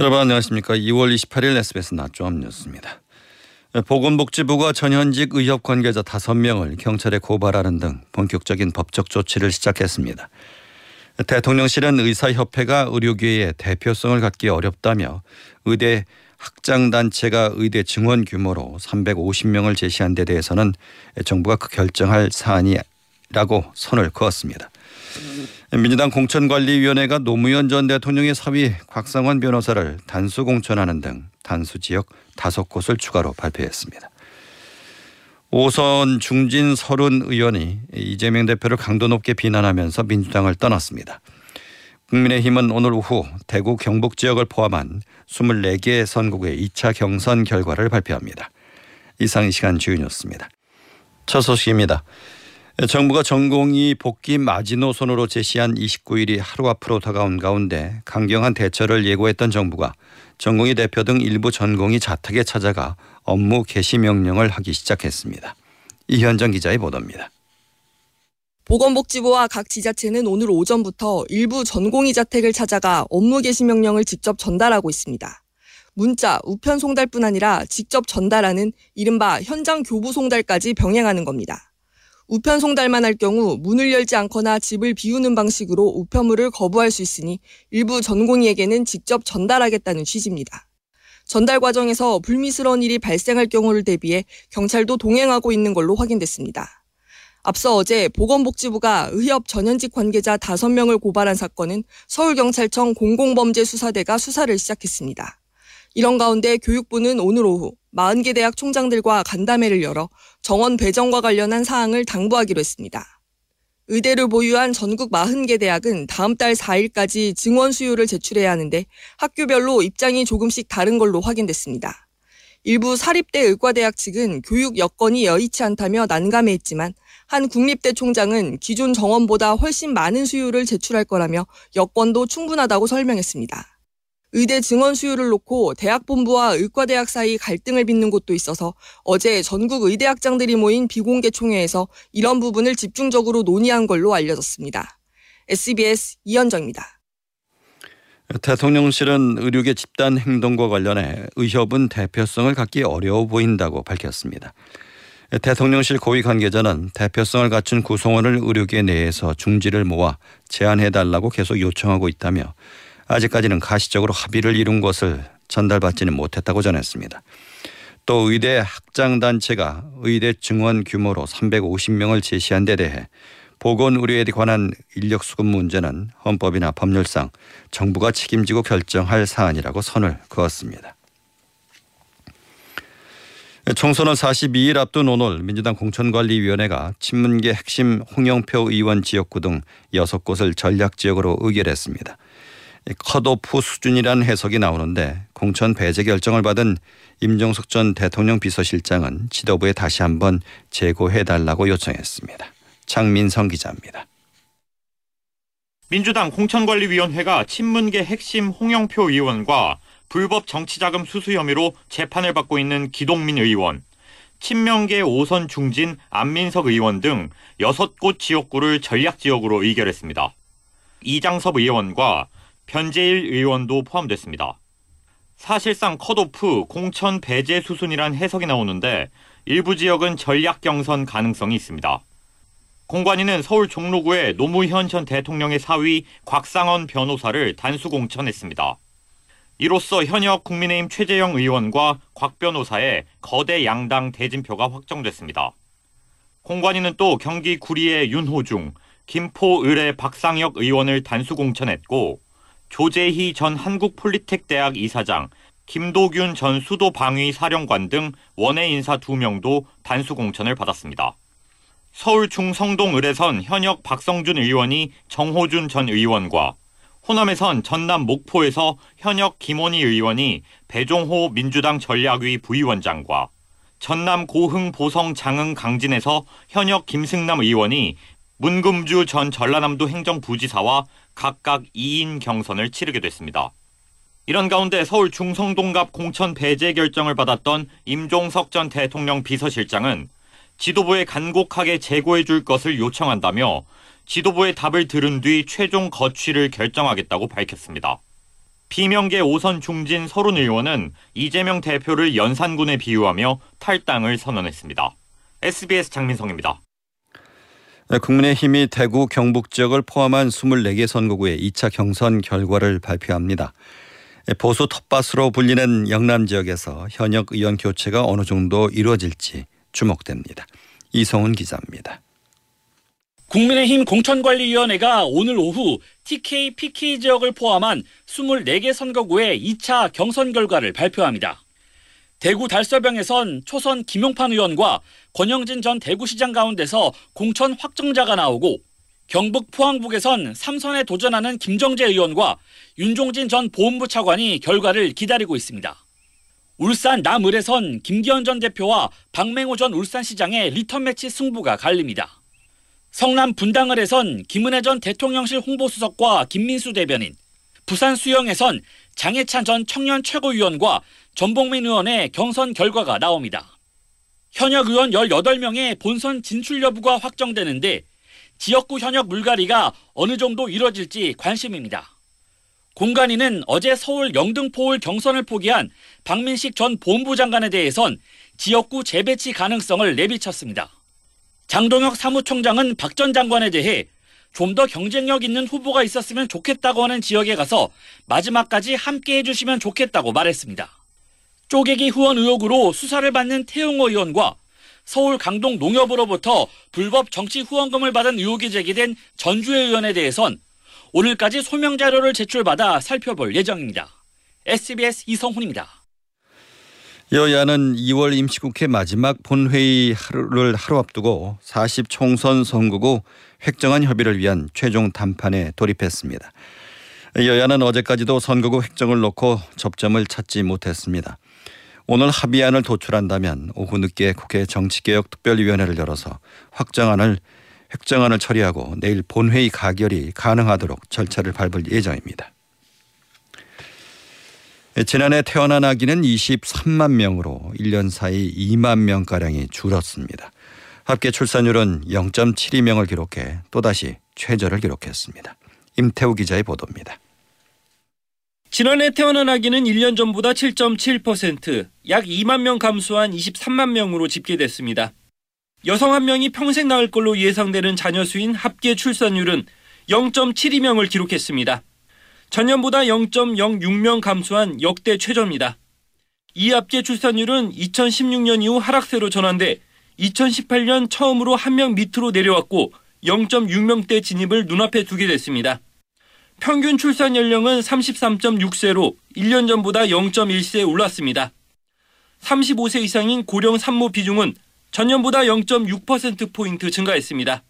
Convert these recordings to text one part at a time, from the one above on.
여러분 안녕하십니까. 2월 28일 SBS 낮조합 뉴스입니다. 보건복지부가 전현직 의협 관계자 5명을 경찰에 고발하는 등 본격적인 법적 조치를 시작했습니다. 대통령실은 의사협회가 의료계의 대표성을 갖기 어렵다며 의대 학장단체가 의대 증원 규모로 350명을 제시한 데 대해서는 정부가 그 결정할 사안이라고 선을 그었습니다. 민주당 공천관리위원회가 노무현 전 대통령의 사위 곽상원 변호사를 단수 공천하는 등 단수 지역 다섯 곳을 추가로 발표했습니다. 오선 중진 서른 의원이 이재명 대표를 강도 높게 비난하면서 민주당을 떠났습니다. 국민의힘은 오늘 오후 대구 경북 지역을 포함한 24개 선곡의 2차 경선 결과를 발표합니다. 이상 이 시간 주요 뉴스입니다. 첫 소식입니다. 정부가 전공의 복귀 마지노선으로 제시한 29일이 하루 앞으로 다가온 가운데 강경한 대처를 예고했던 정부가 전공의 대표 등 일부 전공의 자택에 찾아가 업무 개시 명령을 하기 시작했습니다. 이현정 기자의 보도입니다. 보건복지부와 각 지자체는 오늘 오전부터 일부 전공의 자택을 찾아가 업무 개시 명령을 직접 전달하고 있습니다. 문자, 우편 송달뿐 아니라 직접 전달하는 이른바 현장 교부 송달까지 병행하는 겁니다. 우편 송달만 할 경우 문을 열지 않거나 집을 비우는 방식으로 우편물을 거부할 수 있으니 일부 전공의에게는 직접 전달하겠다는 취지입니다. 전달 과정에서 불미스러운 일이 발생할 경우를 대비해 경찰도 동행하고 있는 걸로 확인됐습니다. 앞서 어제 보건복지부가 의협 전현직 관계자 5명을 고발한 사건은 서울경찰청 공공범죄수사대가 수사를 시작했습니다. 이런 가운데 교육부는 오늘 오후 40개 대학 총장들과 간담회를 열어 정원 배정과 관련한 사항을 당부하기로 했습니다. 의대를 보유한 전국 40개 대학은 다음 달 4일까지 증원 수요를 제출해야 하는데 학교별로 입장이 조금씩 다른 걸로 확인됐습니다. 일부 사립대 의과대학 측은 교육 여건이 여의치 않다며 난감해했지만 한 국립대 총장은 기존 정원보다 훨씬 많은 수요를 제출할 거라며 여건도 충분하다고 설명했습니다. 의대 증원 수요를 놓고 대학 본부와 의과대학 사이 갈등을 빚는 곳도 있어서 어제 전국 의대학장들이 모인 비공개 총회에서 이런 부분을 집중적으로 논의한 걸로 알려졌습니다. SBS 이현정입니다. 대통령실은 의료계 집단 행동과 관련해 의협은 대표성을 갖기 어려워 보인다고 밝혔습니다. 대통령실 고위 관계자는 대표성을 갖춘 구성원을 의료계 내에서 중지를 모아 제안해달라고 계속 요청하고 있다며 아직까지는 가시적으로 합의를 이룬 것을 전달받지는 못했다고 전했습니다. 또 의대 학장단체가 의대 증원 규모로 350명을 제시한 데 대해 보건의료에 관한 인력 수급 문제는 헌법이나 법률상 정부가 책임지고 결정할 사안이라고 선을 그었습니다. 총선은 42일 앞둔 오늘 민주당 공천관리위원회가 친문계 핵심 홍영표 의원 지역구 등 6곳을 전략지역으로 의결했습니다. 컷오프 수준이라는 해석이 나오는데 공천 배제 결정을 받은 임종석 전 대통령 비서실장은 지도부에 다시 한번 재고해달라고 요청했습니다. 장민성 기자입니다. 민주당 공천관리위원회가 친문계 핵심 홍영표 의원과 불법 정치자금 수수 혐의로 재판을 받고 있는 기동민 의원, 친명계 오선 중진 안민석 의원 등 6곳 지역구를 전략지역으로 의결했습니다. 이장섭 의원과 변재일 의원도 포함됐습니다. 사실상 컷오프 공천 배제 수순이란 해석이 나오는데 일부 지역은 전략 경선 가능성이 있습니다. 공관위는 서울 종로구에 노무현 전 대통령의 사위 곽상원 변호사를 단수 공천했습니다. 이로써 현역 국민의힘 최재형 의원과 곽 변호사의 거대 양당 대진표가 확정됐습니다. 공관위는 또 경기 구리의 윤호중, 김포 을의 박상혁 의원을 단수 공천했고 조재희 전 한국폴리텍대학 이사장, 김도균 전 수도방위 사령관 등 원외 인사 2명도 단수 공천을 받았습니다. 서울 중성동 을에선 현역 박성준 의원이 정호준 전 의원과 호남에선 전남 목포에서 현역 김원희 의원이 배종호 민주당 전략위 부위원장과 전남 고흥 보성 장흥 강진에서 현역 김승남 의원이 문금주 전 전라남도 행정부지사와 각각 2인 경선을 치르게 됐습니다. 이런 가운데 서울 중성동갑 공천 배제 결정을 받았던 임종석 전 대통령 비서실장은 지도부에 간곡하게 재고해 줄 것을 요청한다며 지도부의 답을 들은 뒤 최종 거취를 결정하겠다고 밝혔습니다. 비명계 5선 중진 서른 의원은 이재명 대표를 연산군에 비유하며 탈당을 선언했습니다. SBS 장민성입니다. 네, 국민의힘이 대구 경북 지역을 포함한 24개 선거구의 2차 경선 결과를 발표합니다. 네, 보수 텃밭으로 불리는 영남 지역에서 현역 의원 교체가 어느 정도 이루어질지 주목됩니다. 이성훈 기자입니다. 국민의힘 공천관리위원회가 오늘 오후 TK, PK 지역을 포함한 24개 선거구의 2차 경선 결과를 발표합니다. 대구 달서병에선 초선 김용판 의원과 권영진 전 대구시장 가운데서 공천 확정자가 나오고 경북 포항북에선 삼선에 도전하는 김정재 의원과 윤종진 전 보훈부 차관이 결과를 기다리고 있습니다. 울산 남을에선 김기현 전 대표와 박맹우 전 울산시장의 리턴 매치 승부가 갈립니다. 성남 분당을에선 김은혜 전 대통령실 홍보수석과 김민수 대변인, 부산 수영에선 장해찬 전 청년 최고위원과 전봉민 의원의 경선 결과가 나옵니다. 현역 의원 18명의 본선 진출 여부가 확정되는데 지역구 현역 물갈이가 어느 정도 이뤄질지 관심입니다. 공간위는 어제 서울 영등포울 경선을 포기한 박민식 전 본부 장관에 대해선 지역구 재배치 가능성을 내비쳤습니다. 장동혁 사무총장은 박 전 장관에 대해 좀 더 경쟁력 있는 후보가 있었으면 좋겠다고 하는 지역에 가서 마지막까지 함께 해주시면 좋겠다고 말했습니다. 쪼개기 후원 의혹으로 수사를 받는 태용호 의원과 서울 강동 농협으로부터 불법 정치 후원금을 받은 의혹이 제기된 전주의 의원에 대해선 오늘까지 소명 자료를 제출받아 살펴볼 예정입니다. SBS 이성훈입니다. 여야는 2월 임시국회 마지막 본회의 하루를 하루 앞두고 40 총선 선거구 획정안 협의를 위한 최종 담판에 돌입했습니다. 여야는 어제까지도 선거구 획정을 놓고 접점을 찾지 못했습니다. 오늘 합의안을 도출한다면 오후 늦게 국회 정치개혁특별위원회를 열어서 확정안을 획정안을 처리하고 내일 본회의 가결이 가능하도록 절차를 밟을 예정입니다. 지난해 태어난 아기는 23만 명으로 1년 사이 2만 명가량이 줄었습니다. 합계 출산율은 0.72명을 기록해 또다시 최저를 기록했습니다. 임태우 기자의 보도입니다. 지난해 태어난 아기는 1년 전보다 7.7%, 약 2만 명 감소한 23만 명으로 집계됐습니다. 여성 한 명이 평생 낳을 걸로 예상되는 자녀 수인 합계 출산율은 0.72명을 기록했습니다. 전년보다 0.06명 감소한 역대 최저입니다. 이 합계 출산율은 2016년 이후 하락세로 전환돼 2018년 처음으로 한 명 밑으로 내려왔고 0.6명대 진입을 눈앞에 두게 됐습니다. 평균 출산 연령은 33.6세로 1년 전보다 0.1세 올랐습니다. 35세 이상인 고령 산모 비중은 전년보다 0.6%포인트 증가했습니다.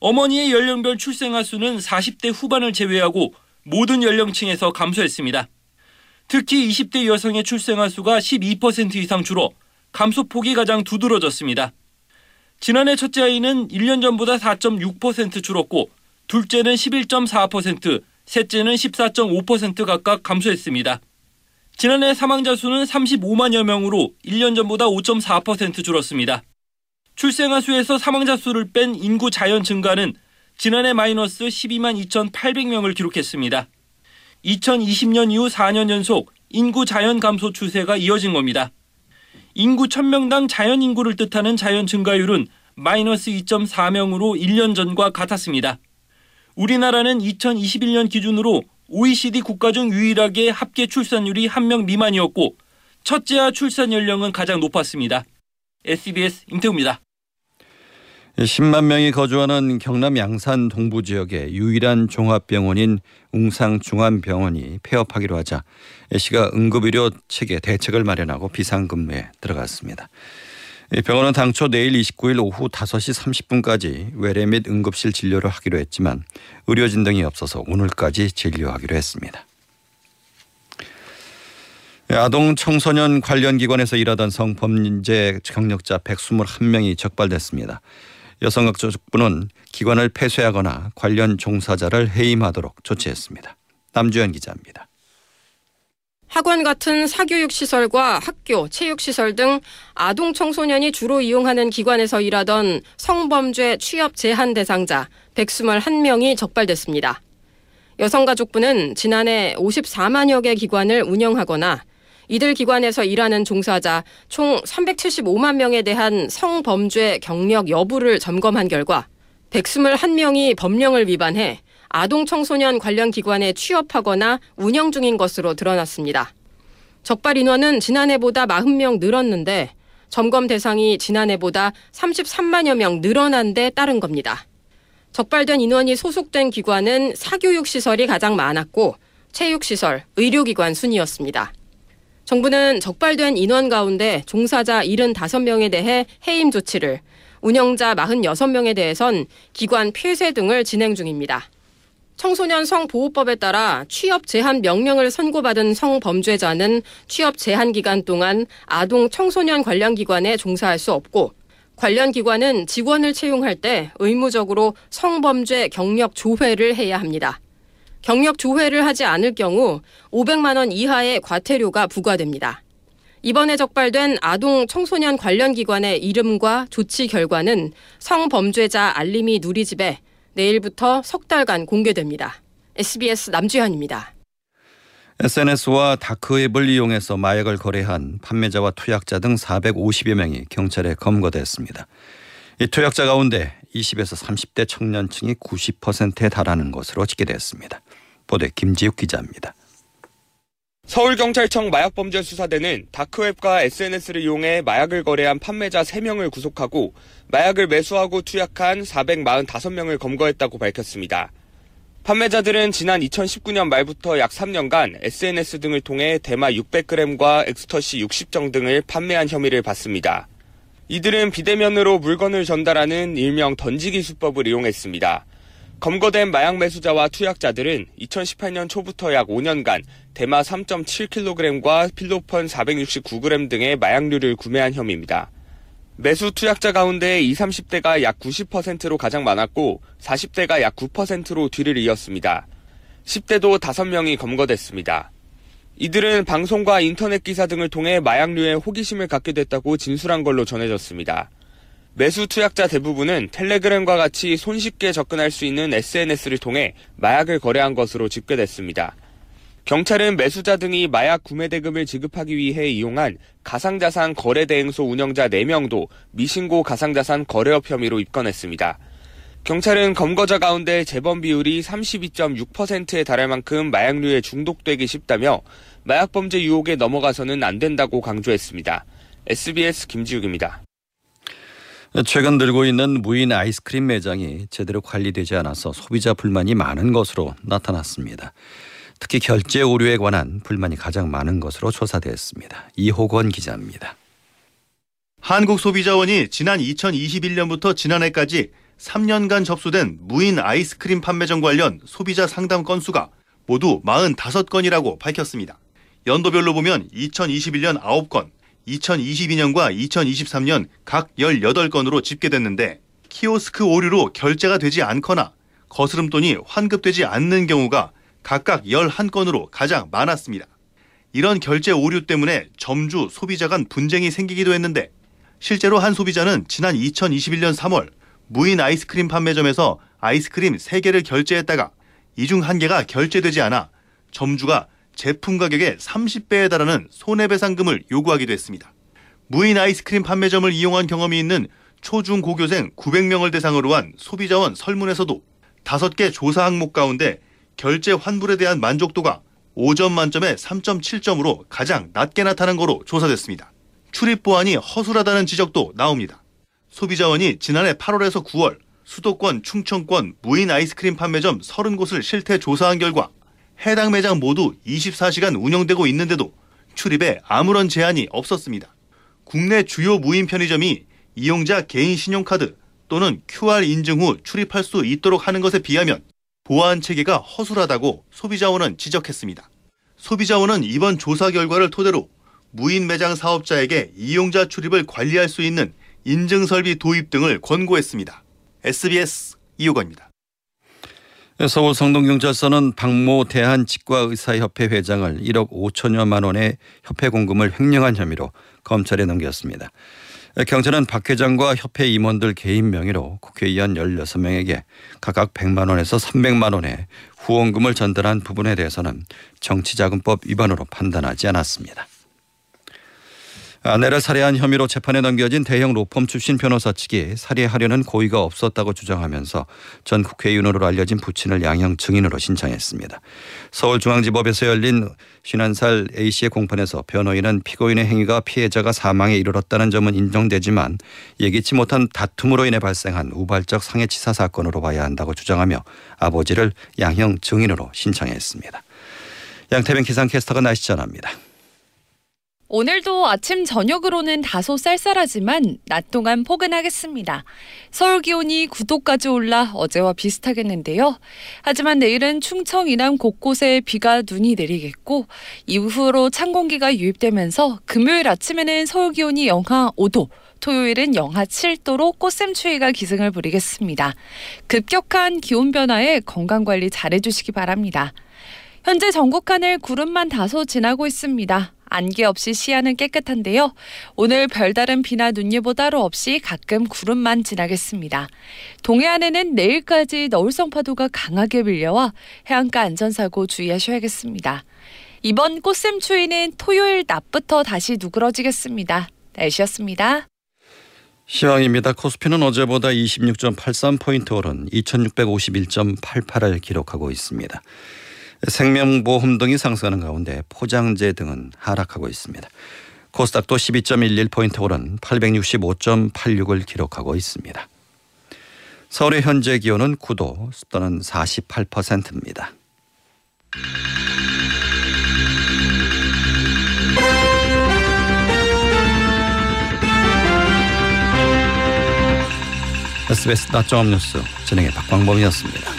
어머니의 연령별 출생아 수는 40대 후반을 제외하고 모든 연령층에서 감소했습니다. 특히 20대 여성의 출생아 수가 12% 이상 줄어 감소폭이 가장 두드러졌습니다. 지난해 첫째 아이는 1년 전보다 4.6% 줄었고 둘째는 11.4%, 셋째는 14.5% 각각 감소했습니다. 지난해 사망자 수는 35만여 명으로 1년 전보다 5.4% 줄었습니다. 출생아 수에서 사망자 수를 뺀 인구 자연 증가는 지난해 마이너스 12만 2,800명을 기록했습니다. 2020년 이후 4년 연속 인구 자연 감소 추세가 이어진 겁니다. 인구 1000명당 자연 인구를 뜻하는 자연 증가율은 마이너스 2.4명으로 1년 전과 같았습니다. 우리나라는 2021년 기준으로 OECD 국가 중 유일하게 합계 출산율이 한 명 미만이었고 첫째아 출산 연령은 가장 높았습니다. SBS 임태우입니다. 10만 명이 거주하는 경남 양산 동부 지역의 유일한 종합병원인 웅상중환병원이 폐업하기로 하자 시가 응급의료 체계 대책을 마련하고 비상근무에 들어갔습니다. 병원은 당초 내일 29일 오후 5시 30분까지 외래 및 응급실 진료를 하기로 했지만 의료 진 등이 없어서 오늘까지 진료하기로 했습니다. 아동 청소년 관련 기관에서 일하던 성범죄 경력자 121명이 적발됐습니다. 여성학조직부는 기관을 폐쇄하거나 관련 종사자를 해임하도록 조치했습니다. 남주현 기자입니다. 학원 같은 사교육 시설과 학교, 체육 시설 등 아동 청소년이 주로 이용하는 기관에서 일하던 성범죄 취업 제한 대상자 121명이 적발됐습니다. 여성가족부는 지난해 54만여 개 기관을 운영하거나 이들 기관에서 일하는 종사자 총 375만 명에 대한 성범죄 경력 여부를 점검한 결과 121명이 법령을 위반해 아동 청소년 관련 기관에 취업하거나 운영 중인 것으로 드러났습니다. 적발 인원은 지난해보다 40명 늘었는데 점검 대상이 지난해보다 33만여 명 늘어난 데 따른 겁니다. 적발된 인원이 소속된 기관은 사교육 시설이 가장 많았고 체육 시설, 의료기관 순이었습니다. 정부는 적발된 인원 가운데 종사자 75명에 대해 해임 조치를, 운영자 46명에 대해선 기관 폐쇄 등을 진행 중입니다. 청소년 성보호법에 따라 취업 제한 명령을 선고받은 성범죄자는 취업 제한 기간 동안 아동 청소년 관련 기관에 종사할 수 없고 관련 기관은 직원을 채용할 때 의무적으로 성범죄 경력 조회를 해야 합니다. 경력 조회를 하지 않을 경우 500만 원 이하의 과태료가 부과됩니다. 이번에 적발된 아동 청소년 관련 기관의 이름과 조치 결과는 성범죄자 알림이 누리집에 내일부터 석 달간 공개됩니다. SBS 남주현입니다. SNS와 다크웹을 이용해서 마약을 거래한 판매자와 투약자 등 450여 명이 경찰에 검거됐습니다. 이 투약자 가운데 20에서 30대 청년층이 90%에 달하는 것으로 집계됐습니다. 보도 김지욱 기자입니다. 서울경찰청 마약범죄수사대는 다크웹과 SNS를 이용해 마약을 거래한 판매자 3명을 구속하고 마약을 매수하고 투약한 445명을 검거했다고 밝혔습니다. 판매자들은 지난 2019년 말부터 약 3년간 SNS 등을 통해 대마 600g과 엑스터시 60정 등을 판매한 혐의를 받습니다. 이들은 비대면으로 물건을 전달하는 일명 던지기 수법을 이용했습니다. 검거된 마약 매수자와 투약자들은 2018년 초부터 약 5년간 대마 3.7kg과 필로폰 469g 등의 마약류를 구매한 혐의입니다. 매수 투약자 가운데 20, 30대가 약 90%로 가장 많았고 40대가 약 9%로 뒤를 이었습니다. 10대도 5명이 검거됐습니다. 이들은 방송과 인터넷 기사 등을 통해 마약류에 호기심을 갖게 됐다고 진술한 걸로 전해졌습니다. 매수 투약자 대부분은 텔레그램과 같이 손쉽게 접근할 수 있는 SNS를 통해 마약을 거래한 것으로 집계됐습니다. 경찰은 매수자 등이 마약 구매 대금을 지급하기 위해 이용한 가상자산 거래대행소 운영자 4명도 미신고 가상자산 거래업 혐의로 입건했습니다. 경찰은 검거자 가운데 재범 비율이 32.6%에 달할 만큼 마약류에 중독되기 쉽다며 마약범죄 유혹에 넘어가서는 안 된다고 강조했습니다. SBS 김지욱입니다. 최근 늘고 있는 무인 아이스크림 매장이 제대로 관리되지 않아서 소비자 불만이 많은 것으로 나타났습니다. 특히 결제 오류에 관한 불만이 가장 많은 것으로 조사됐습니다. 이호건 기자입니다. 한국소비자원이 지난 2021년부터 지난해까지 3년간 접수된 무인 아이스크림 판매점 관련 소비자 상담 건수가 모두 45건이라고 밝혔습니다. 연도별로 보면 2021년 9건, 2022년과 2023년 각 18건으로 집계됐는데 키오스크 오류로 결제가 되지 않거나 거스름돈이 환급되지 않는 경우가 각각 11건으로 가장 많았습니다. 이런 결제 오류 때문에 점주 소비자 간 분쟁이 생기기도 했는데 실제로 한 소비자는 지난 2021년 3월 무인 아이스크림 판매점에서 아이스크림 3개를 결제했다가 이중한 개가 결제되지 않아 점주가 제품 가격의 30배에 달하는 손해배상금을 요구하기도 했습니다. 무인 아이스크림 판매점을 이용한 경험이 있는 초중고교생 900명을 대상으로 한 소비자원 설문에서도 5개 조사 항목 가운데 결제 환불에 대한 만족도가 5점 만점에 3.7점으로 가장 낮게 나타난 거로 조사됐습니다. 출입 보안이 허술하다는 지적도 나옵니다. 소비자원이 지난해 8월에서 9월 수도권, 충청권 무인 아이스크림 판매점 30곳을 실태 조사한 결과 해당 매장 모두 24시간 운영되고 있는데도 출입에 아무런 제한이 없었습니다. 국내 주요 무인 편의점이 이용자 개인 신용카드 또는 QR 인증 후 출입할 수 있도록 하는 것에 비하면 보안 체계가 허술하다고 소비자원은 지적했습니다. 소비자원은 이번 조사 결과를 토대로 무인 매장 사업자에게 이용자 출입을 관리할 수 있는 인증 설비 도입 등을 권고했습니다. SBS 이호건입니다. 서울 성동경찰서는 박모 대한치과의사협회 회장을 1억 5천여만 원의 협회 공금을 횡령한 혐의로 검찰에 넘겼습니다. 경찰은 박 회장과 협회 임원들 개인 명의로 국회의원 16명에게 각각 100만 원에서 300만 원의 후원금을 전달한 부분에 대해서는 정치자금법 위반으로 판단하지 않았습니다. 아내를 살해한 혐의로 재판에 넘겨진 대형 로펌 출신 변호사 측이 살해하려는 고의가 없었다고 주장하면서 전 국회의원으로 알려진 부친을 양형 증인으로 신청했습니다. 서울중앙지법에서 열린 51살 A씨의 공판에서 변호인은 피고인의 행위가 피해자가 사망에 이르렀다는 점은 인정되지만 예기치 못한 다툼으로 인해 발생한 우발적 상해치사 사건으로 봐야 한다고 주장하며 아버지를 양형 증인으로 신청했습니다. 양태빈 기상캐스터가 날씨 전합니다. 오늘도 아침 저녁으로는 다소 쌀쌀하지만 낮 동안 포근하겠습니다. 서울 기온이 9도까지 올라 어제와 비슷하겠는데요. 하지만 내일은 충청 이남 곳곳에 비가 눈이 내리겠고 이후로 찬 공기가 유입되면서 금요일 아침에는 서울 기온이 영하 5도, 토요일은 영하 7도로 꽃샘추위가 기승을 부리겠습니다. 급격한 기온 변화에 건강 관리 잘해주시기 바랍니다. 현재 전국 하늘 구름만 다소 지나고 있습니다. 안개 없이 시야는 깨끗한데요. 오늘 별다른 비나 눈예보 따로 없이 가끔 구름만 지나겠습니다. 동해안에는 내일까지 너울성 파도가 강하게 밀려와 해안가 안전사고 주의하셔야겠습니다. 이번 꽃샘 추위는 토요일 낮부터 다시 누그러지겠습니다. 날씨였습니다. 시황입니다. 코스피는 어제보다 26.83포인트 오른 2651.88을 기록하고 있습니다. 생명보험 등이 상승하는 가운데 포장재 등은 하락하고 있습니다. 코스닥도 12.11포인트 오른 865.86을 기록하고 있습니다. 서울의 현재 기온은 9도, 습도는 48%입니다. SBS 낮종합 뉴스 진행의 박광범이었습니다.